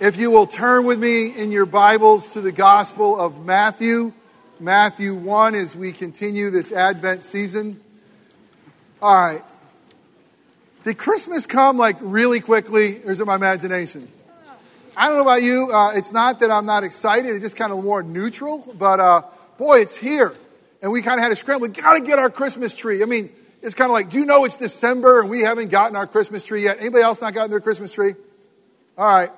If you will turn with me in your Bibles to the Gospel of Matthew, Matthew 1, as we continue this Advent season. All right. Did Christmas come like really quickly, or is it my imagination? I don't know about you. Uh, it's not that I'm not excited, it's just kind of more neutral, but uh, boy, it's here. And we kind of had a scramble. We got to get our Christmas tree. I mean, it's kind of like, do you know it's December and we haven't gotten our Christmas tree yet? Anybody else not gotten their Christmas tree? All right.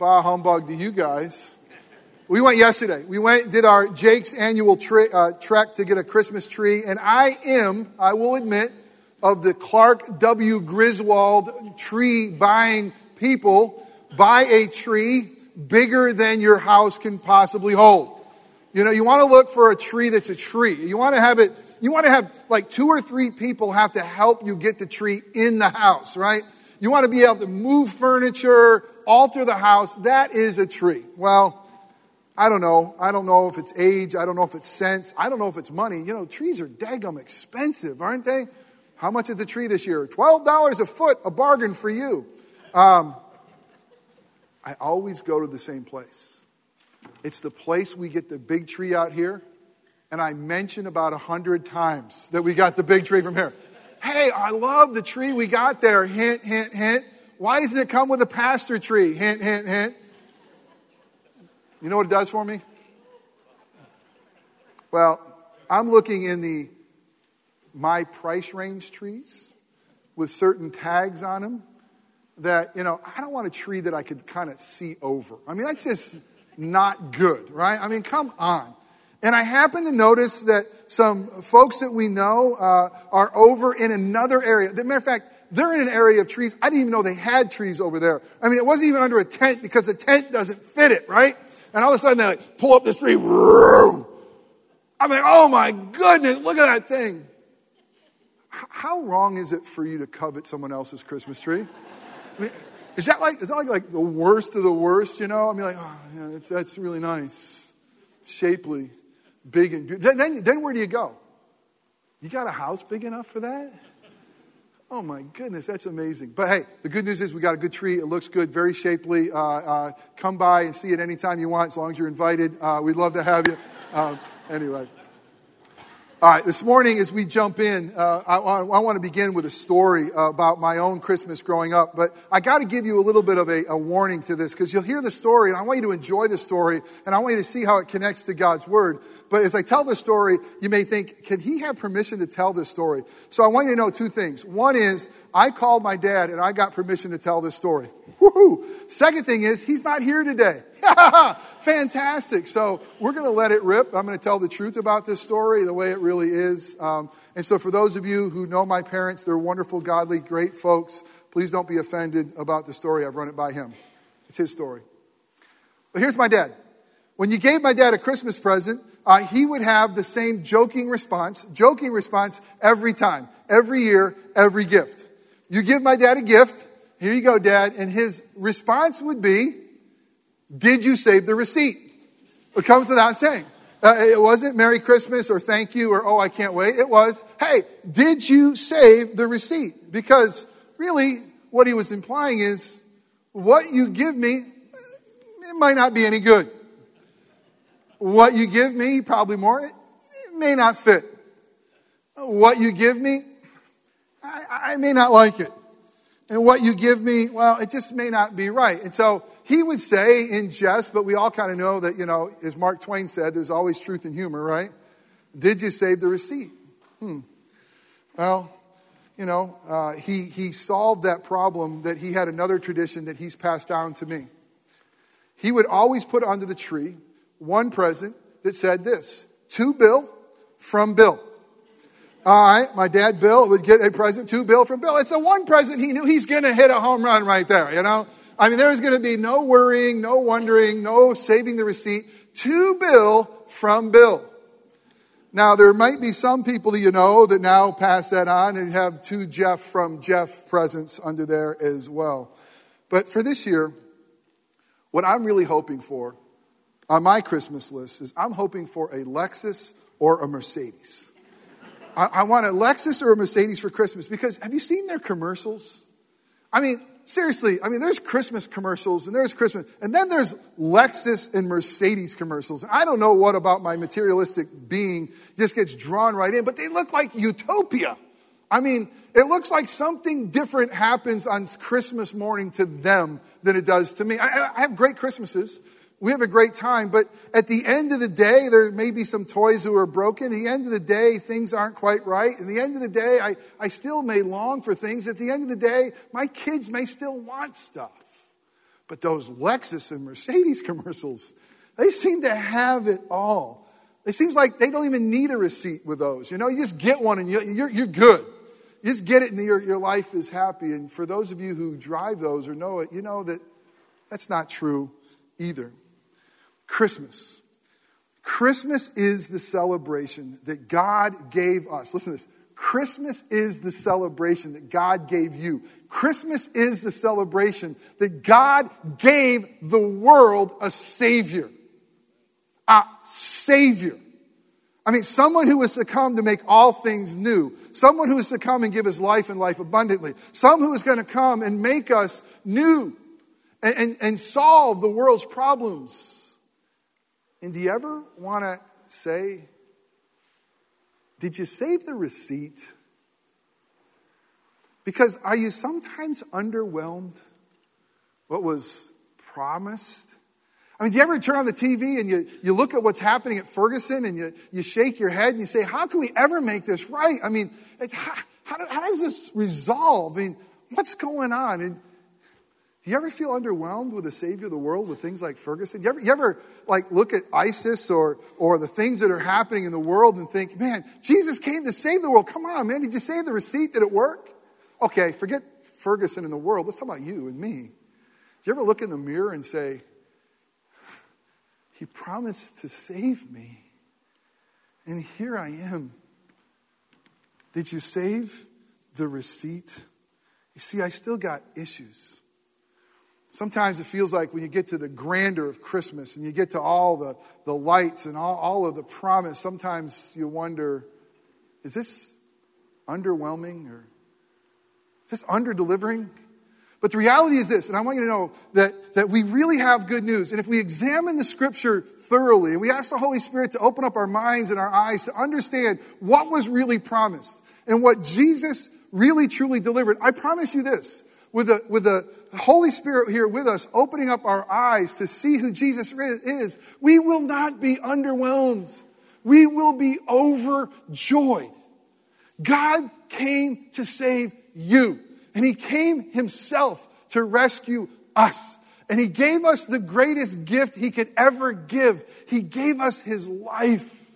Bah humbug to you guys. We went yesterday. We went, did our Jake's annual tri- uh, trek to get a Christmas tree, and I am, I will admit, of the Clark W. Griswold tree buying people. Buy a tree bigger than your house can possibly hold. You know, you want to look for a tree that's a tree. You want to have it, you want to have like two or three people have to help you get the tree in the house, right? You want to be able to move furniture, alter the house. That is a tree. Well, I don't know. I don't know if it's age. I don't know if it's sense. I don't know if it's money. You know, trees are daggum expensive, aren't they? How much is the tree this year? $12 a foot, a bargain for you. Um, I always go to the same place. It's the place we get the big tree out here. And I mention about a hundred times that we got the big tree from here. Hey, I love the tree we got there. Hint, hint, hint. Why doesn't it come with a pastor tree? Hint, hint, hint. You know what it does for me? Well, I'm looking in the my price range trees with certain tags on them that, you know, I don't want a tree that I could kind of see over. I mean, that's just not good, right? I mean, come on. And I happen to notice that some folks that we know uh, are over in another area. As a matter of fact, they're in an area of trees. I didn't even know they had trees over there. I mean, it wasn't even under a tent because a tent doesn't fit it, right? And all of a sudden they like pull up the tree. I'm like, oh my goodness, look at that thing. How wrong is it for you to covet someone else's Christmas tree? I mean, is that like, is that like, like the worst of the worst, you know? I mean, like, oh, yeah, that's, that's really nice, shapely big and. Then, then, then where do you go? You got a house big enough for that? Oh my goodness, that's amazing. But hey, the good news is we got a good tree. It looks good, very shapely. Uh, uh, come by and see it anytime you want, as long as you're invited. Uh, we'd love to have you. Um, anyway. All right, this morning as we jump in, uh, I, I, want to begin with a story about my own Christmas growing up. But I got to give you a little bit of a, a warning to this because you'll hear the story and I want you to enjoy the story and I want you to see how it connects to God's Word. But as I tell the story, you may think, can he have permission to tell this story? So I want you to know two things. One is, I called my dad and I got permission to tell this story. Woohoo! Second thing is, he's not here today. Fantastic. So we're going to let it rip. I'm going to tell the truth about this story, the way it really is. Um, and so for those of you who know my parents, they're wonderful, godly, great folks. Please don't be offended about the story. I've run it by him. It's his story. But here's my dad. When you gave my dad a Christmas present, uh, he would have the same joking response, joking response every time, every year, every gift. You give my dad a gift, here you go, dad, and his response would be, Did you save the receipt? It comes without saying. Uh, it wasn't Merry Christmas or thank you or oh, I can't wait. It was, Hey, did you save the receipt? Because really, what he was implying is, What you give me, it might not be any good. What you give me, probably more, it, may not fit. What you give me, I, I may not like it. And what you give me, well, it just may not be right. And so he would say in jest, but we all kind of know that, you know, as Mark Twain said, there's always truth in humor, right? Did you save the receipt? Hmm. Well, you know, uh, he, he solved that problem that he had another tradition that he's passed down to me. He would always put under the tree one present that said this to Bill from Bill. All right, my dad Bill would get a present to Bill from Bill. It's the one present he knew he's going to hit a home run right there, you know? I mean, there's going to be no worrying, no wondering, no saving the receipt. To Bill from Bill. Now, there might be some people that you know that now pass that on and have two Jeff from Jeff presents under there as well. But for this year, what I'm really hoping for on my Christmas list is I'm hoping for a Lexus or a Mercedes. I, I want a Lexus or a Mercedes for Christmas because have you seen their commercials? I mean, seriously, I mean, there's Christmas commercials and there's Christmas, and then there's Lexus and Mercedes commercials. I don't know what about my materialistic being just gets drawn right in, but they look like utopia. I mean, it looks like something different happens on Christmas morning to them than it does to me. I, I have great Christmases. We have a great time, but at the end of the day, there may be some toys who are broken. At the end of the day, things aren't quite right. At the end of the day, I, I still may long for things. At the end of the day, my kids may still want stuff. But those Lexus and Mercedes commercials, they seem to have it all. It seems like they don't even need a receipt with those. You know, you just get one and you're, you're, you're good. You just get it and your, your life is happy. And for those of you who drive those or know it, you know that that's not true either. Christmas. Christmas is the celebration that God gave us. Listen to this. Christmas is the celebration that God gave you. Christmas is the celebration that God gave the world a Savior. A Savior. I mean, someone who was to come to make all things new. Someone who is to come and give us life and life abundantly. Someone who is going to come and make us new and, and, and solve the world's problems. And do you ever want to say, Did you save the receipt? Because are you sometimes underwhelmed what was promised? I mean, do you ever turn on the TV and you, you look at what's happening at Ferguson and you, you shake your head and you say, How can we ever make this right? I mean, how, how, how does this resolve? I mean, what's going on? And do you ever feel underwhelmed with the Savior of the world with things like Ferguson? You ever, you ever like look at ISIS or, or the things that are happening in the world and think, man, Jesus came to save the world. Come on, man. Did you save the receipt? Did it work? Okay, forget Ferguson in the world. Let's talk about you and me. Do you ever look in the mirror and say, He promised to save me, and here I am? Did you save the receipt? You see, I still got issues. Sometimes it feels like when you get to the grandeur of Christmas and you get to all the, the lights and all, all of the promise, sometimes you wonder is this underwhelming or is this under delivering? But the reality is this, and I want you to know that, that we really have good news. And if we examine the scripture thoroughly and we ask the Holy Spirit to open up our minds and our eyes to understand what was really promised and what Jesus really truly delivered, I promise you this with the, with the Holy Spirit here with us, opening up our eyes to see who Jesus is, we will not be underwhelmed. We will be overjoyed. God came to save you, and He came Himself to rescue us. And He gave us the greatest gift He could ever give. He gave us His life,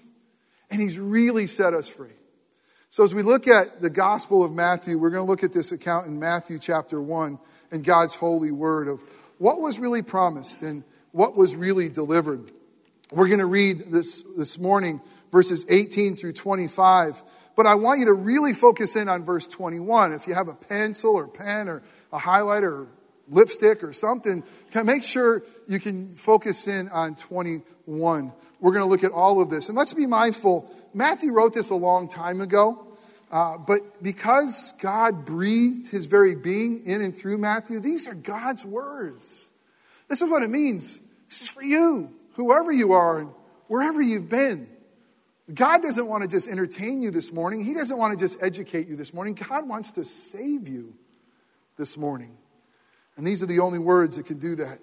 and He's really set us free. So, as we look at the Gospel of Matthew, we're going to look at this account in Matthew chapter 1 and God's holy word of what was really promised and what was really delivered. We're going to read this this morning verses 18 through 25, but I want you to really focus in on verse 21. If you have a pencil or pen or a highlighter or lipstick or something, make sure you can focus in on 21. We're going to look at all of this. And let's be mindful, Matthew wrote this a long time ago. Uh, but because God breathed his very being in and through Matthew, these are God's words. This is what it means. This is for you, whoever you are and wherever you've been. God doesn't want to just entertain you this morning. He doesn't want to just educate you this morning. God wants to save you this morning. And these are the only words that can do that.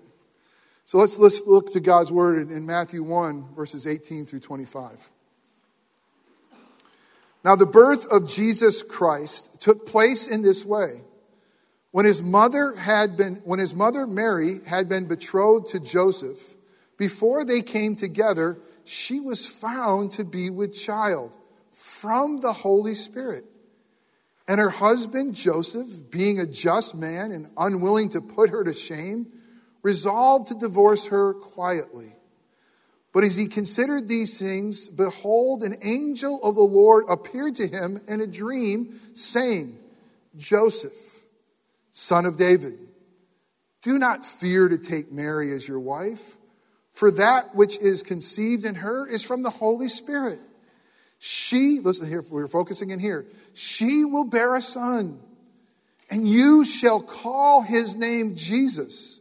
So let's, let's look to God's word in, in Matthew 1, verses 18 through 25. Now, the birth of Jesus Christ took place in this way. When his mother had been, when his mother Mary had been betrothed to Joseph, before they came together, she was found to be with child from the Holy Spirit. And her husband Joseph, being a just man and unwilling to put her to shame, resolved to divorce her quietly. But as he considered these things, behold, an angel of the Lord appeared to him in a dream, saying, Joseph, son of David, do not fear to take Mary as your wife, for that which is conceived in her is from the Holy Spirit. She, listen here, we're focusing in here, she will bear a son And you shall call his name Jesus,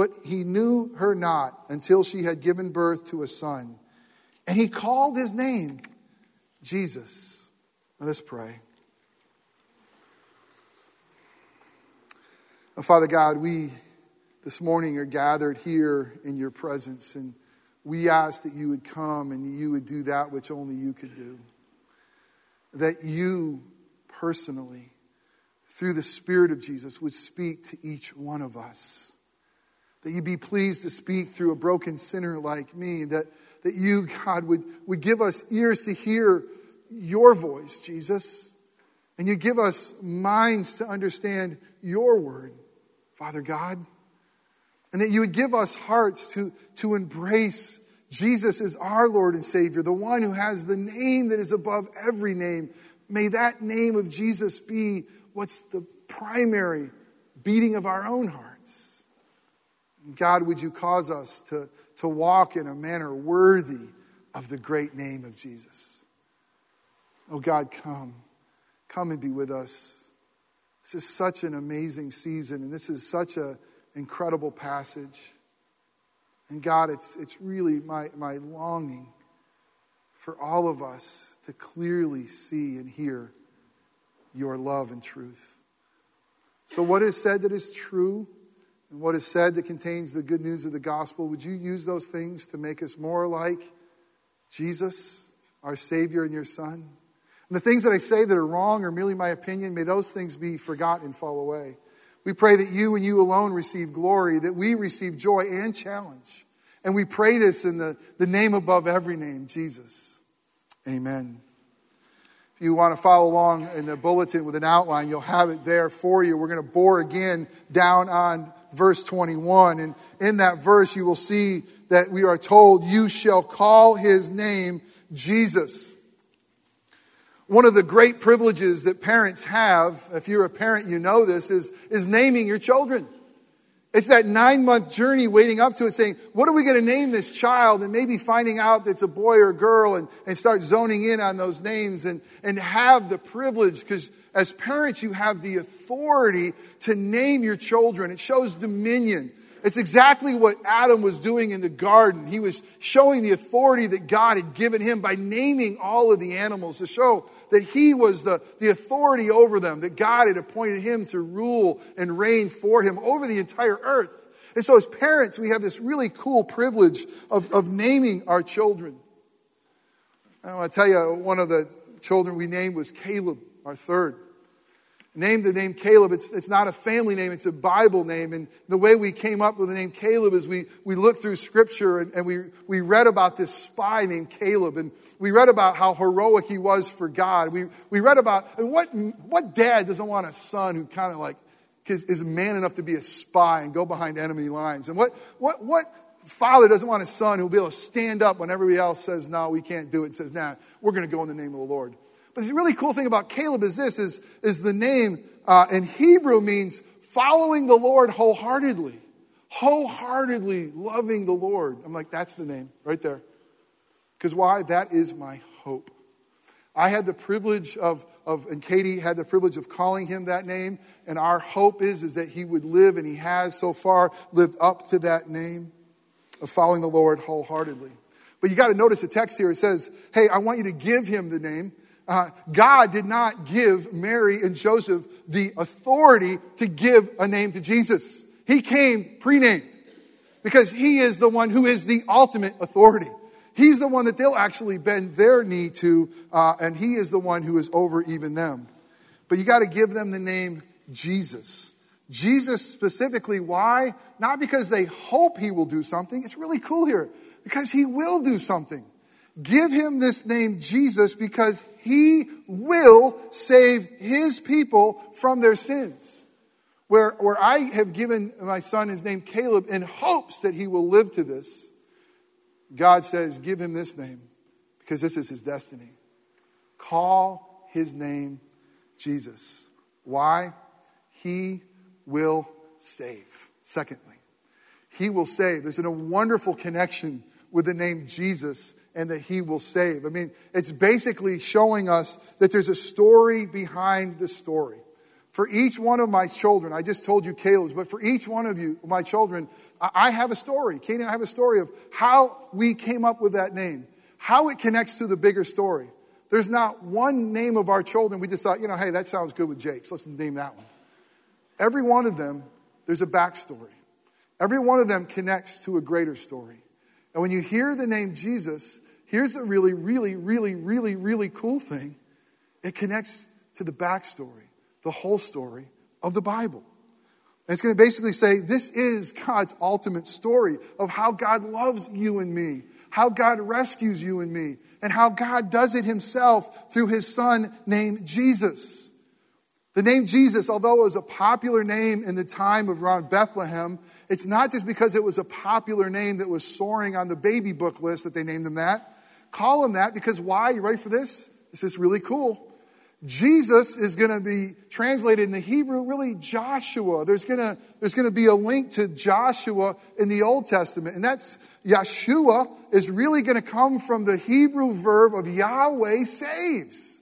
but he knew her not until she had given birth to a son. And he called his name Jesus. Let us pray. Father God, we this morning are gathered here in your presence, and we ask that you would come and you would do that which only you could do. That you personally, through the Spirit of Jesus, would speak to each one of us. That you be pleased to speak through a broken sinner like me. That, that you, God, would, would give us ears to hear your voice, Jesus. And you give us minds to understand your word. Father God. And that you would give us hearts to, to embrace Jesus as our Lord and Savior, the one who has the name that is above every name. May that name of Jesus be what's the primary beating of our own hearts. God, would you cause us to, to walk in a manner worthy of the great name of Jesus? Oh, God, come. Come and be with us. This is such an amazing season, and this is such an incredible passage. And God, it's, it's really my, my longing for all of us to clearly see and hear your love and truth. So, what is said that is true, and what is said that contains the good news of the gospel, would you use those things to make us more like Jesus, our Savior and your Son? And the things that I say that are wrong or merely my opinion, may those things be forgotten and fall away. We pray that you and you alone receive glory, that we receive joy and challenge. And we pray this in the, the name above every name, Jesus. Amen. If you want to follow along in the bulletin with an outline, you'll have it there for you. We're going to bore again down on verse 21. And in that verse, you will see that we are told, You shall call his name Jesus. One of the great privileges that parents have, if you're a parent, you know this, is, is naming your children. It's that nine month journey waiting up to it saying, what are we going to name this child? And maybe finding out that it's a boy or a girl and, and start zoning in on those names and, and have the privilege, because as parents, you have the authority to name your children. It shows dominion. It's exactly what Adam was doing in the garden. He was showing the authority that God had given him by naming all of the animals to show that he was the, the authority over them, that God had appointed him to rule and reign for him over the entire earth. And so, as parents, we have this really cool privilege of, of naming our children. I want to tell you, one of the children we named was Caleb, our third named the name Caleb. It's, it's not a family name, it's a Bible name. And the way we came up with the name Caleb is we, we looked through scripture and, and we, we read about this spy named Caleb. And we read about how heroic he was for God. We, we read about, and what, what dad doesn't want a son who kind of like is, is man enough to be a spy and go behind enemy lines? And what, what, what father doesn't want a son who'll be able to stand up when everybody else says, no, we can't do it, and says, nah, we're going to go in the name of the Lord. But the really cool thing about Caleb is this, is, is the name uh, in Hebrew means following the Lord wholeheartedly. Wholeheartedly loving the Lord. I'm like, that's the name right there. Because why? That is my hope. I had the privilege of, of, and Katie had the privilege of calling him that name, and our hope is, is that he would live, and he has so far lived up to that name of following the Lord wholeheartedly. But you got to notice the text here. It says, hey, I want you to give him the name. Uh, God did not give Mary and Joseph the authority to give a name to Jesus. He came pre named because he is the one who is the ultimate authority. He's the one that they'll actually bend their knee to, uh, and he is the one who is over even them. But you got to give them the name Jesus. Jesus specifically, why? Not because they hope he will do something. It's really cool here. Because he will do something. Give him this name Jesus because he will save his people from their sins. where, where I have given my son his name Caleb in hopes that he will live to this, God says, Give him this name because this is his destiny. Call his name Jesus. Why? He will save. Secondly, he will save. There's a wonderful connection with the name Jesus and that he will save. I mean, it's basically showing us that there's a story behind the story. For each one of my children, I just told you Caleb's, but for each one of you, my children, I have a story. Katie and I have a story of how we came up with that name, how it connects to the bigger story. There's not one name of our children we just thought, you know, hey, that sounds good with Jake's. Let's name that one. Every one of them, there's a backstory. Every one of them connects to a greater story. And when you hear the name Jesus, here's the really, really, really, really, really cool thing it connects to the backstory, the whole story of the Bible. And it's going to basically say this is God's ultimate story of how God loves you and me, how God rescues you and me, and how God does it himself through his son named Jesus. The name Jesus, although it was a popular name in the time of around Bethlehem, it's not just because it was a popular name that was soaring on the baby book list that they named him that. Call him that because why? You ready for this? This is really cool. Jesus is going to be translated in the Hebrew, really Joshua. There's going to, there's going to be a link to Joshua in the Old Testament. And that's Yeshua is really going to come from the Hebrew verb of Yahweh saves.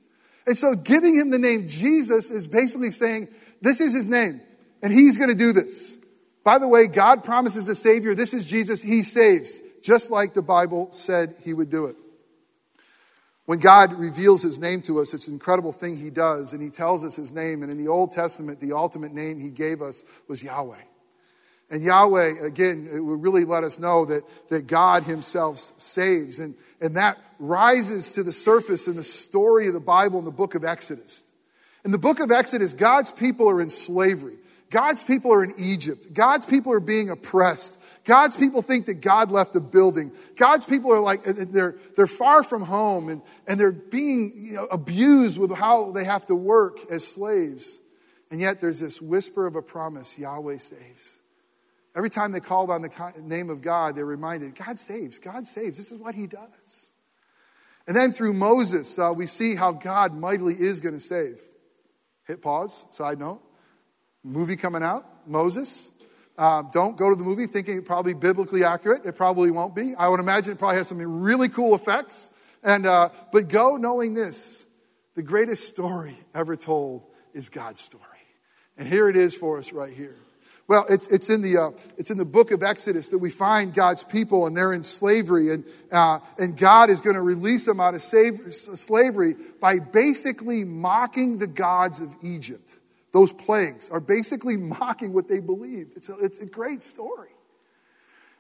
And so giving him the name Jesus is basically saying, this is his name, and he's going to do this. By the way, God promises a Savior. This is Jesus. He saves, just like the Bible said he would do it. When God reveals his name to us, it's an incredible thing he does, and he tells us his name. And in the Old Testament, the ultimate name he gave us was Yahweh. And Yahweh, again, it will really let us know that, that God himself saves. And, and that rises to the surface in the story of the Bible in the book of Exodus. In the book of Exodus, God's people are in slavery. God's people are in Egypt. God's people are being oppressed. God's people think that God left a building. God's people are like, they're, they're far from home and, and they're being you know, abused with how they have to work as slaves. And yet there's this whisper of a promise Yahweh saves. Every time they called on the name of God, they're reminded God saves, God saves. This is what He does. And then through Moses, uh, we see how God mightily is going to save. Hit pause, side note. Movie coming out, Moses. Uh, don't go to the movie thinking it probably biblically accurate. It probably won't be. I would imagine it probably has some really cool effects. And, uh, but go knowing this the greatest story ever told is God's story. And here it is for us right here. Well, it's, it's, in the, uh, it's in the book of Exodus that we find God's people and they're in slavery. And, uh, and God is going to release them out of save, slavery by basically mocking the gods of Egypt. Those plagues are basically mocking what they believed. It's a, it's a great story.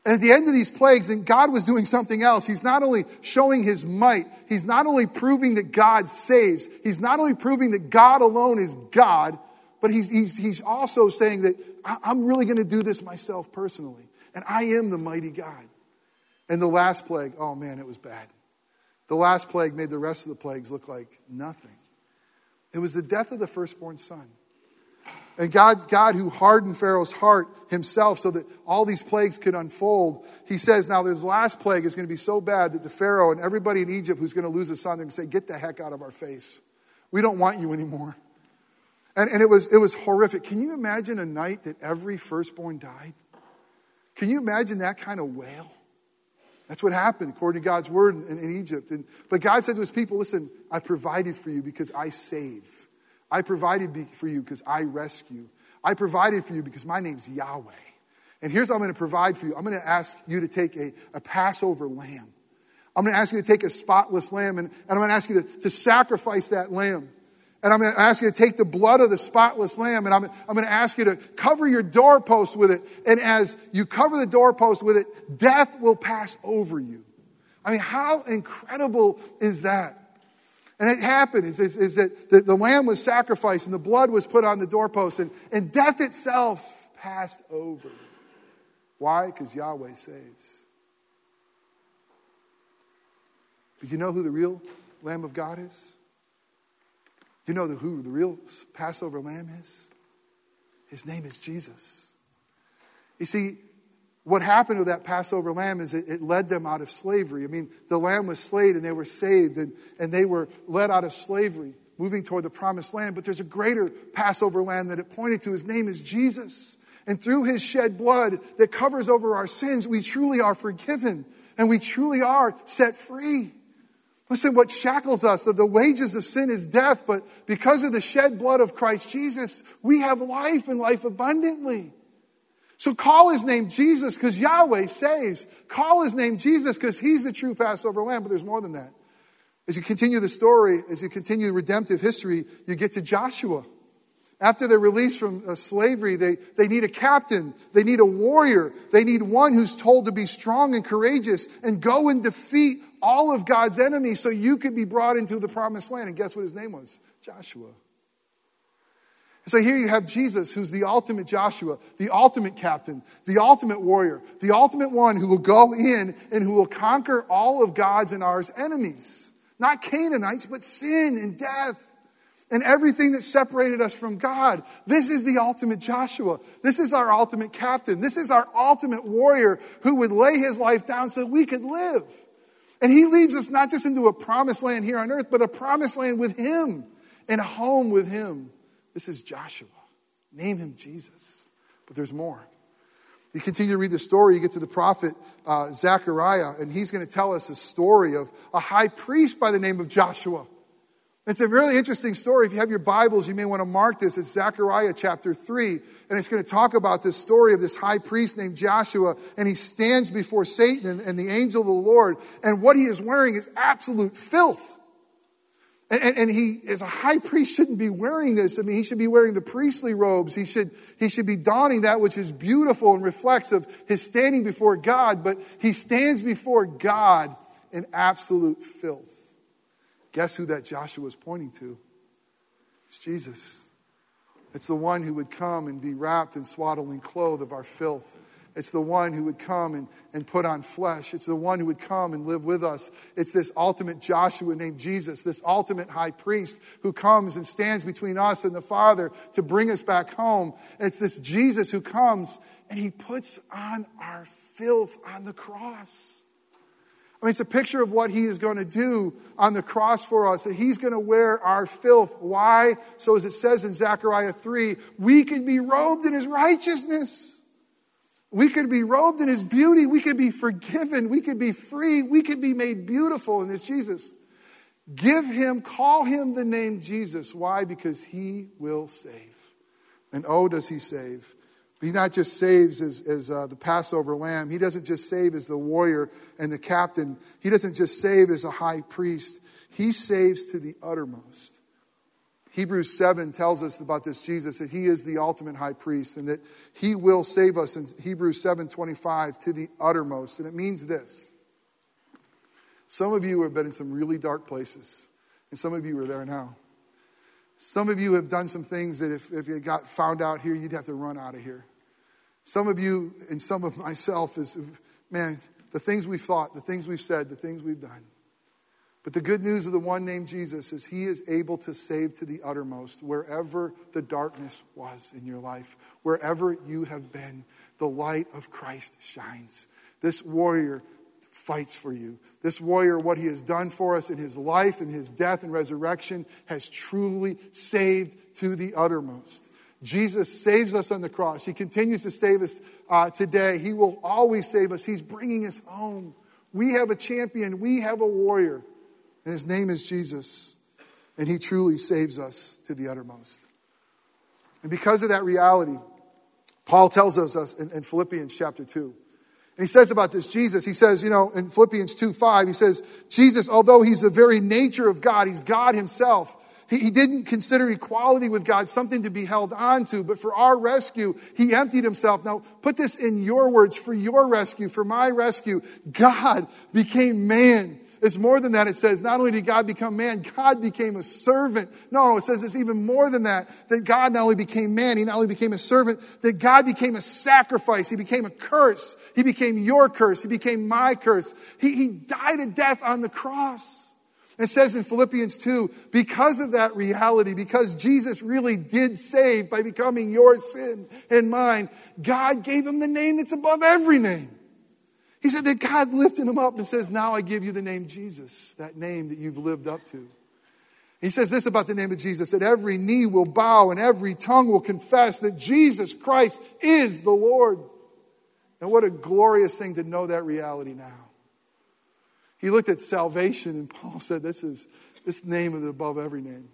And at the end of these plagues, and God was doing something else. He's not only showing his might, he's not only proving that God saves, he's not only proving that God alone is God, but he's, he's, he's also saying that I'm really going to do this myself personally. And I am the mighty God. And the last plague, oh man, it was bad. The last plague made the rest of the plagues look like nothing. It was the death of the firstborn son. And God, God, who hardened Pharaoh's heart himself so that all these plagues could unfold, he says, now this last plague is going to be so bad that the Pharaoh and everybody in Egypt who's going to lose a son, they're going to say, get the heck out of our face. We don't want you anymore. And, and it, was, it was horrific. Can you imagine a night that every firstborn died? Can you imagine that kind of wail? That's what happened according to God's word in, in Egypt. And, but God said to his people, listen, I provided for you because I save. I provided for you because I rescue. I provided for you because my name's Yahweh. And here's what I'm going to provide for you I'm going to ask you to take a, a Passover lamb. I'm going to ask you to take a spotless lamb, and, and I'm going to ask you to, to sacrifice that lamb. And I'm going to ask you to take the blood of the spotless lamb, and I'm, I'm going to ask you to cover your doorpost with it. And as you cover the doorpost with it, death will pass over you. I mean, how incredible is that? And it happened is, is, is that the, the, lamb was sacrificed and the blood was put on the doorpost, and, and death itself passed over. Why? Because Yahweh saves. But you know who the real Lamb of God is? You know who the real Passover lamb is? His name is Jesus. You see, what happened to that Passover lamb is it, it, led them out of slavery. I mean, the lamb was slain and they were saved and, and they were led out of slavery, moving toward the promised land. But there's a greater Passover lamb that it pointed to. His name is Jesus. And through his shed blood that covers over our sins, we truly are forgiven and we truly are set free. Listen, what shackles us, of the wages of sin is death, but because of the shed blood of Christ Jesus, we have life and life abundantly. So call his name Jesus because Yahweh saves. Call his name Jesus because he's the true Passover lamb, but there's more than that. As you continue the story, as you continue the redemptive history, you get to Joshua. After they're released from uh, slavery, they, they need a captain. They need a warrior. They need one who's told to be strong and courageous and go and defeat all of God's enemies so you could be brought into the promised land. And guess what his name was? Joshua. So here you have Jesus, who's the ultimate Joshua, the ultimate captain, the ultimate warrior, the ultimate one who will go in and who will conquer all of God's and ours enemies. Not Canaanites, but sin and death and everything that separated us from God. This is the ultimate Joshua. This is our ultimate captain. This is our ultimate warrior who would lay his life down so we could live. And he leads us not just into a promised land here on earth, but a promised land with him and a home with him. This is Joshua. Name him Jesus. But there's more. You continue to read the story, you get to the prophet uh, Zechariah, and he's going to tell us a story of a high priest by the name of Joshua. It's a really interesting story. If you have your Bibles, you may want to mark this. It's Zechariah chapter 3, and it's going to talk about this story of this high priest named Joshua, and he stands before Satan and, and the angel of the Lord, and what he is wearing is absolute filth. And, and, and, he, as a high priest, shouldn't be wearing this. I mean, he should be wearing the priestly robes. He should, he should be donning that which is beautiful and reflects of his standing before God, but he stands before God in absolute filth. Guess who that Joshua was pointing to? It's Jesus. It's the one who would come and be wrapped in swaddling clothes of our filth. It's the one who would come and, and put on flesh. It's the one who would come and live with us. It's this ultimate Joshua named Jesus, this ultimate high priest who comes and stands between us and the Father to bring us back home. it's this Jesus who comes and he puts on our filth on the cross. I mean, it's a picture of what he is going to do on the cross for us, that he's going to wear our filth. Why? So, as it says in Zechariah 3, we could be robed in his righteousness. We could be robed in his beauty. We could be forgiven. We could be free. We could be made beautiful in this Jesus. Give him, call him the name Jesus. Why? Because he will save. And oh, does he save. He not just saves as, as uh, the Passover lamb, he doesn't just save as the warrior and the captain, he doesn't just save as a high priest, he saves to the uttermost. Hebrews 7 tells us about this Jesus that he is the ultimate high priest and that he will save us in Hebrews 7:25 to the uttermost. And it means this. Some of you have been in some really dark places, and some of you are there now. Some of you have done some things that if, if you got found out here, you'd have to run out of here. Some of you, and some of myself, is man, the things we've thought, the things we've said, the things we've done. But the good news of the one named Jesus is he is able to save to the uttermost wherever the darkness was in your life, wherever you have been, the light of Christ shines. This warrior fights for you. This warrior, what he has done for us in his life and his death and resurrection, has truly saved to the uttermost. Jesus saves us on the cross. He continues to save us uh, today. He will always save us. He's bringing us home. We have a champion, we have a warrior, and his name is Jesus. And he truly saves us to the uttermost. And because of that reality, Paul tells us in, in Philippians chapter 2 and he says about this Jesus, he says, you know, in Philippians 2 5, he says, Jesus, although he's the very nature of God, he's God himself. He, he didn't consider equality with God something to be held on to, but for our rescue, he emptied himself. Now, put this in your words for your rescue, for my rescue. God became man it's more than that. It says not only did God become man, God became a servant. No, it says it's even more than that. That God not only became man, he not only became a servant, that God became a sacrifice. He became a curse. He became your curse. He became my curse. He, he died a death on the cross. It says in Philippians 2 because of that reality, because Jesus really did save by becoming your sin and mine, God gave him the name that's above every name. He said that God lifted him up and says, Now I give you the name Jesus, that name that you've lived up to. He says this about the name of Jesus that every knee will bow and every tongue will confess that Jesus Christ is the Lord. And what a glorious thing to know that reality now. He looked at salvation, and Paul said, This is this name is above every name.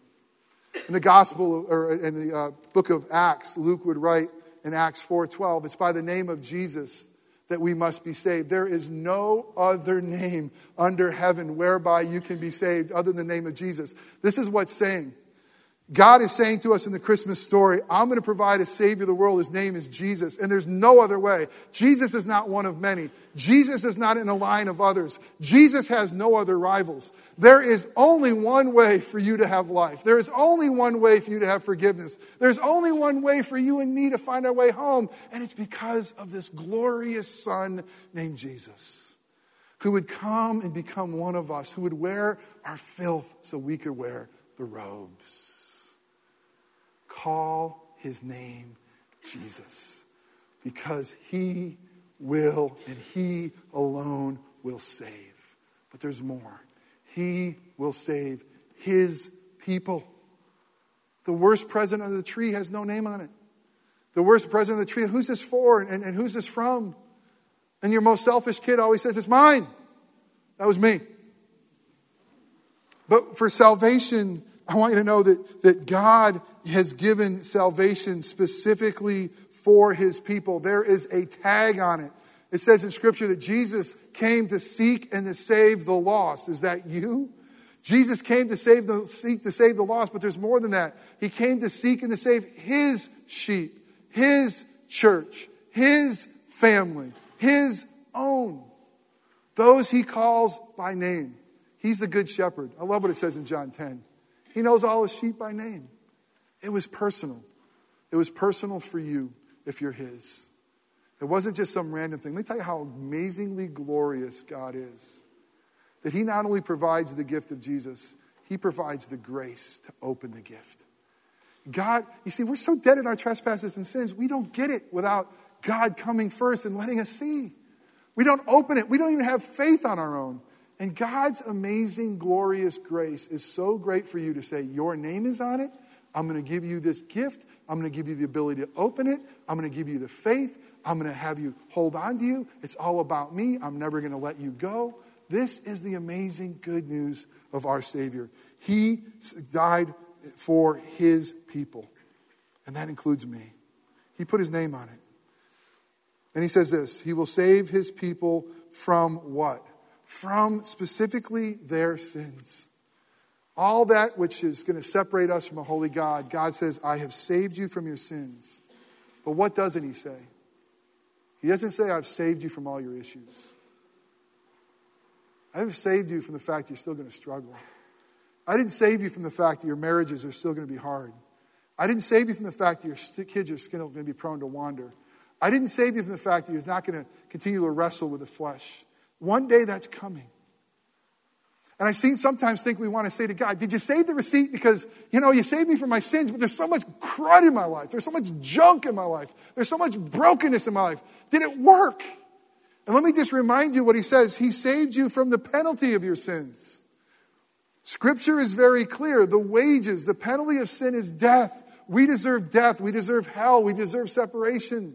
In the gospel, or in the uh, book of Acts, Luke would write in Acts 4:12, it's by the name of Jesus that we must be saved. There is no other name under heaven whereby you can be saved other than the name of Jesus. This is what's saying. God is saying to us in the Christmas story, I'm going to provide a Savior of the world. His name is Jesus, and there's no other way. Jesus is not one of many. Jesus is not in a line of others. Jesus has no other rivals. There is only one way for you to have life. There is only one way for you to have forgiveness. There's only one way for you and me to find our way home, and it's because of this glorious Son named Jesus, who would come and become one of us, who would wear our filth so we could wear the robes. Call his name Jesus because he will and he alone will save. But there's more. He will save his people. The worst present of the tree has no name on it. The worst present of the tree, who's this for and, and who's this from? And your most selfish kid always says, It's mine. That was me. But for salvation, I want you to know that, that God has given salvation specifically for his people. There is a tag on it. It says in Scripture that Jesus came to seek and to save the lost. Is that you? Jesus came to save the seek to save the lost, but there's more than that. He came to seek and to save his sheep, his church, his family, his own. Those he calls by name. He's the good shepherd. I love what it says in John 10. He knows all his sheep by name. It was personal. It was personal for you if you're his. It wasn't just some random thing. Let me tell you how amazingly glorious God is. That he not only provides the gift of Jesus, he provides the grace to open the gift. God, you see, we're so dead in our trespasses and sins, we don't get it without God coming first and letting us see. We don't open it. We don't even have faith on our own. And God's amazing, glorious grace is so great for you to say, Your name is on it. I'm going to give you this gift. I'm going to give you the ability to open it. I'm going to give you the faith. I'm going to have you hold on to you. It's all about me. I'm never going to let you go. This is the amazing good news of our Savior. He died for His people, and that includes me. He put His name on it. And He says this He will save His people from what? From specifically their sins. All that which is going to separate us from a holy God, God says, I have saved you from your sins. But what doesn't He say? He doesn't say, I've saved you from all your issues. I've saved you from the fact you're still going to struggle. I didn't save you from the fact that your marriages are still going to be hard. I didn't save you from the fact that your kids are still going to be prone to wander. I didn't save you from the fact that you're not going to continue to wrestle with the flesh. One day that's coming. And I seem sometimes think we want to say to God, Did you save the receipt? Because, you know, you saved me from my sins, but there's so much crud in my life. There's so much junk in my life. There's so much brokenness in my life. Did it work? And let me just remind you what he says He saved you from the penalty of your sins. Scripture is very clear. The wages, the penalty of sin is death. We deserve death. We deserve hell. We deserve separation.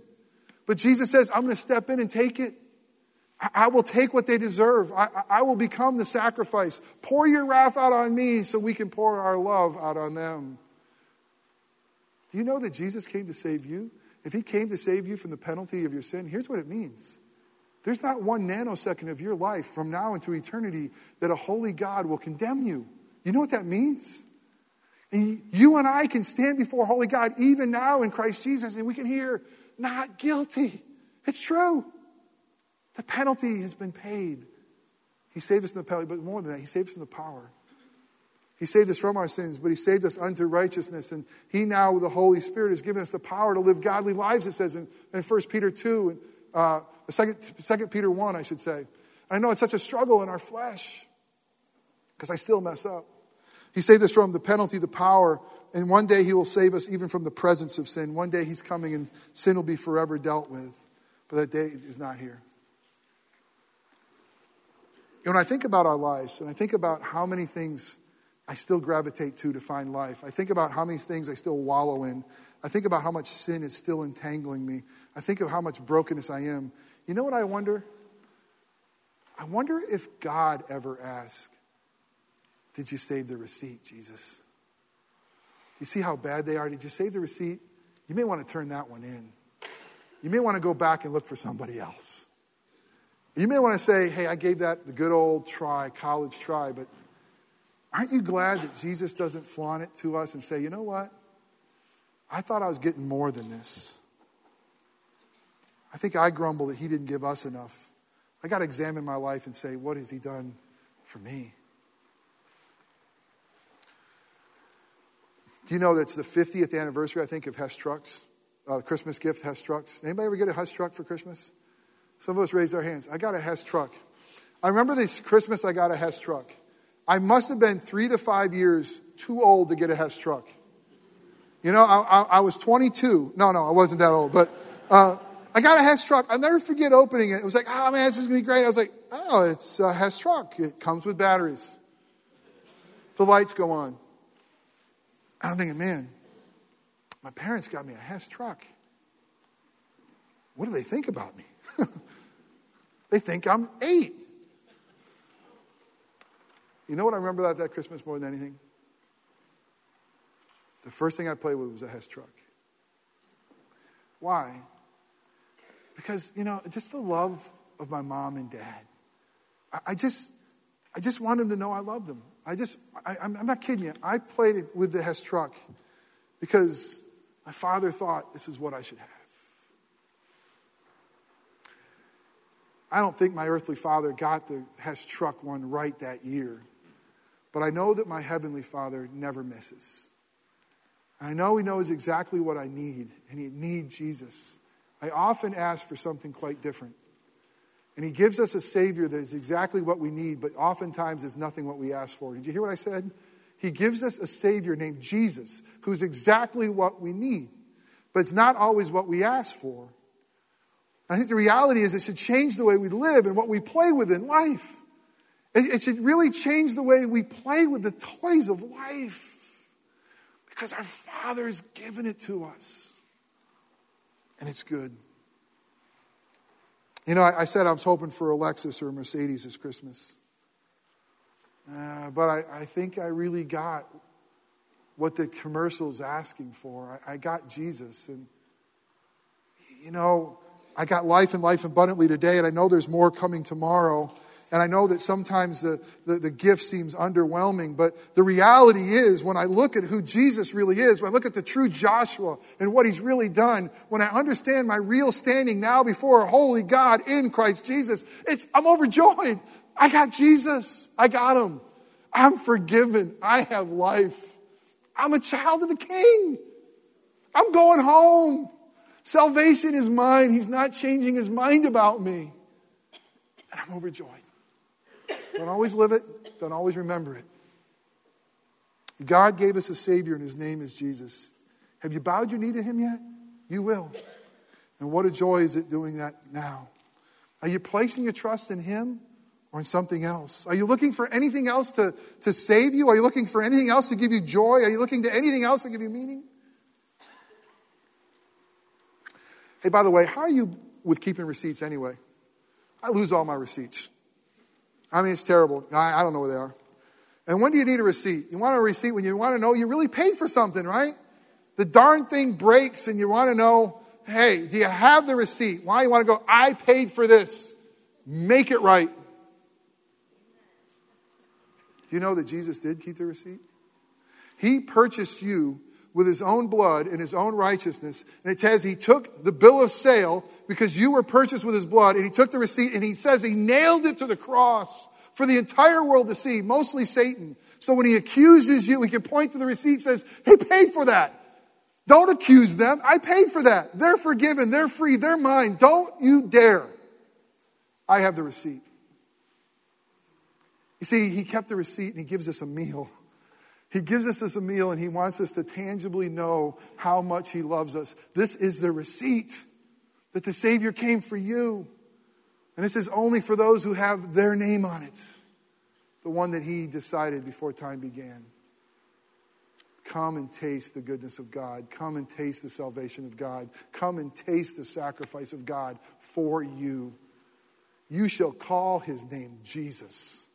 But Jesus says, I'm going to step in and take it. I will take what they deserve. I, I, will become the sacrifice. Pour your wrath out on me so we can pour our love out on them. Do you know that Jesus came to save you? If he came to save you from the penalty of your sin, here's what it means there's not one nanosecond of your life from now into eternity that a holy God will condemn you. You know what that means? And you and I can stand before holy God even now in Christ Jesus and we can hear, not guilty. It's true. The penalty has been paid. He saved us from the penalty, but more than that, He saved us from the power. He saved us from our sins, but He saved us unto righteousness. And He now, with the Holy Spirit, has given us the power to live godly lives, it says in, in 1 Peter 2, and uh, 2, 2 Peter 1, I should say. I know it's such a struggle in our flesh. because I still mess up. He saved us from the penalty, the power, and one day He will save us even from the presence of sin. One day He's coming and sin will be forever dealt with. But that day is not here. When I think about our lives and I think about how many things I still gravitate to to find life, I think about how many things I still wallow in, I think about how much sin is still entangling me, I think of how much brokenness I am. You know what I wonder? I wonder if God ever asked, Did you save the receipt, Jesus? Do you see how bad they are? Did you save the receipt? You may want to turn that one in. You may want to go back and look for somebody else. You may want to say, hey, I gave that the good old try, college try, but aren't you glad that Jesus doesn't flaunt it to us and say, you know what? I thought I was getting more than this. I think I grumble that he didn't give us enough. I got to examine my life and say, what has he done for me? Do you know that's the 50th anniversary, I think, of Hess Trucks? Uh, Christmas gift, Hess Trucks. Anybody ever get a Hess truck for Christmas? Some of us raised our hands. I got a Hess truck. I remember this Christmas I got a Hess truck. I must have been three to five years too old to get a Hess truck. You know, I, I, I was 22. No, no, I wasn't that old, but uh, I got a Hess truck. I'll never forget opening it. It was like, oh man, this is gonna be great. I was like, oh, it's a Hess truck. It comes with batteries. The lights go on. I'm thinking, man, my parents got me a Hess truck. What do they think about me? they think I'm eight. You know what I remember about that Christmas more than anything? The first thing I played with was a Hess truck. Why? Because, you know, just the love of my mom and dad. I, I just, I just want them to know I love them. I just, I, I'm not kidding you. I played it with the Hess truck because my father thought this is what I should have. I don't think my earthly father got the Hess truck one right that year, but I know that my heavenly father never misses. I know he knows exactly what I need, and he needs Jesus. I often ask for something quite different. And he gives us a Savior that is exactly what we need, but oftentimes is nothing what we ask for. Did you hear what I said? He gives us a Savior named Jesus, who's exactly what we need, but it's not always what we ask for. I think the reality is it should change the way we live and what we play with in life. It, it should really change the way we play with the toys of life because our Father's given it to us. And it's good. You know, I, I said I was hoping for a Lexus or a Mercedes this Christmas. Uh, but I, I, think I really got what the commercial's asking for. I, I got Jesus. And, you know, I got life and life abundantly today, and I know there's more coming tomorrow. And I know that sometimes the, the, the, gift seems underwhelming, but the reality is when I look at who Jesus really is, when I look at the true Joshua and what he's really done, when I understand my real standing now before a holy God in Christ Jesus, it's, I'm overjoyed. I got Jesus. I got him. I'm forgiven. I have life. I'm a child of the King. I'm going home. Salvation is mine. He's not changing his mind about me. And I'm overjoyed. Don't always live it, don't always remember it. God gave us a Savior, and His name is Jesus. Have you bowed your knee to Him yet? You will. And what a joy is it doing that now? Are you placing your trust in Him or in something else? Are you looking for anything else to, to save you? Are you looking for anything else to give you joy? Are you looking to anything else to give you meaning? Hey, by the way, how are you with keeping receipts anyway? I lose all my receipts. I mean, it's terrible. I, I don't know where they are. And when do you need a receipt? You want a receipt when you want to know you really paid for something, right? The darn thing breaks and you want to know, hey, do you have the receipt? Why you want to go, I paid for this. Make it right. Do you know that Jesus did keep the receipt? He purchased you with his own blood and his own righteousness. And it says he took the bill of sale because you were purchased with his blood, and he took the receipt and he says he nailed it to the cross for the entire world to see, mostly Satan. So when he accuses you, he can point to the receipt says, He paid for that. Don't accuse them. I paid for that. They're forgiven. They're free. They're mine. Don't you dare. I have the receipt. You see, he kept the receipt and he gives us a meal. He gives us this a meal and he wants us to tangibly know how much he loves us. This is the receipt that the Savior came for you. And this is only for those who have their name on it, the one that he decided before time began. Come and taste the goodness of God. Come and taste the salvation of God. Come and taste the sacrifice of God for you. You shall call his name Jesus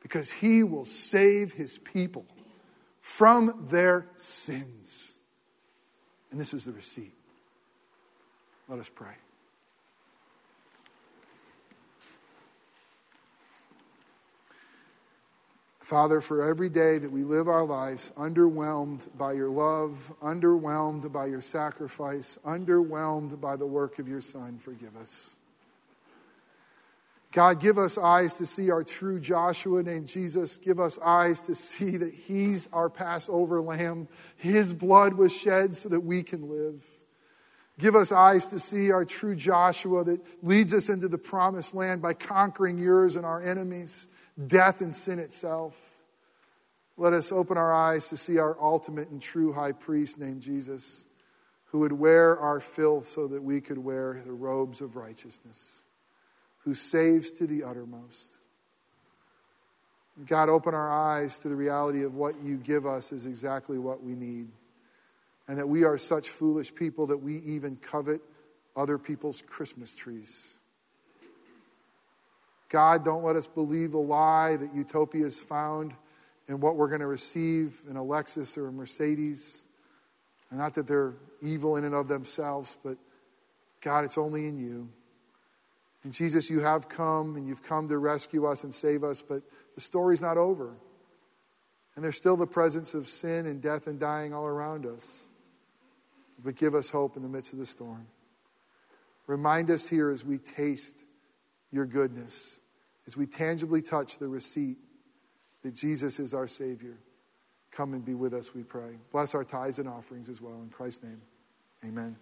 because he will save his people from their sins. And this is the receipt. Let us pray. Father, for every day that we live our lives underwhelmed by your love, underwhelmed by your sacrifice, underwhelmed by the work of your Son, forgive us. God, give us eyes to see our true Joshua named Jesus. Give us eyes to see that He's our Passover lamb. His blood was shed so that we can live. Give us eyes to see our true Joshua that leads us into the promised land by conquering yours and our enemies, death and sin itself. Let us open our eyes to see our ultimate and true high priest named Jesus, who would wear our filth so that we could wear the robes of righteousness who saves to the uttermost. God, open our eyes to the reality of what you give us is exactly what we need. And that we are such foolish people that we even covet other people's Christmas trees. God, don't let us believe the lie that utopia is found in what we're going to receive in a Lexus or a Mercedes. And not that they're evil in and of themselves, but God, it's only in you. And Jesus, you have come and you've come to rescue us and save us, but the story's not over. And there's still the presence of sin and death and dying all around us. But give us hope in the midst of the storm. Remind us here as we taste your goodness, as we tangibly touch the receipt that Jesus is our Savior. Come and be with us, we pray. Bless our tithes and offerings as well. In Christ's name, amen.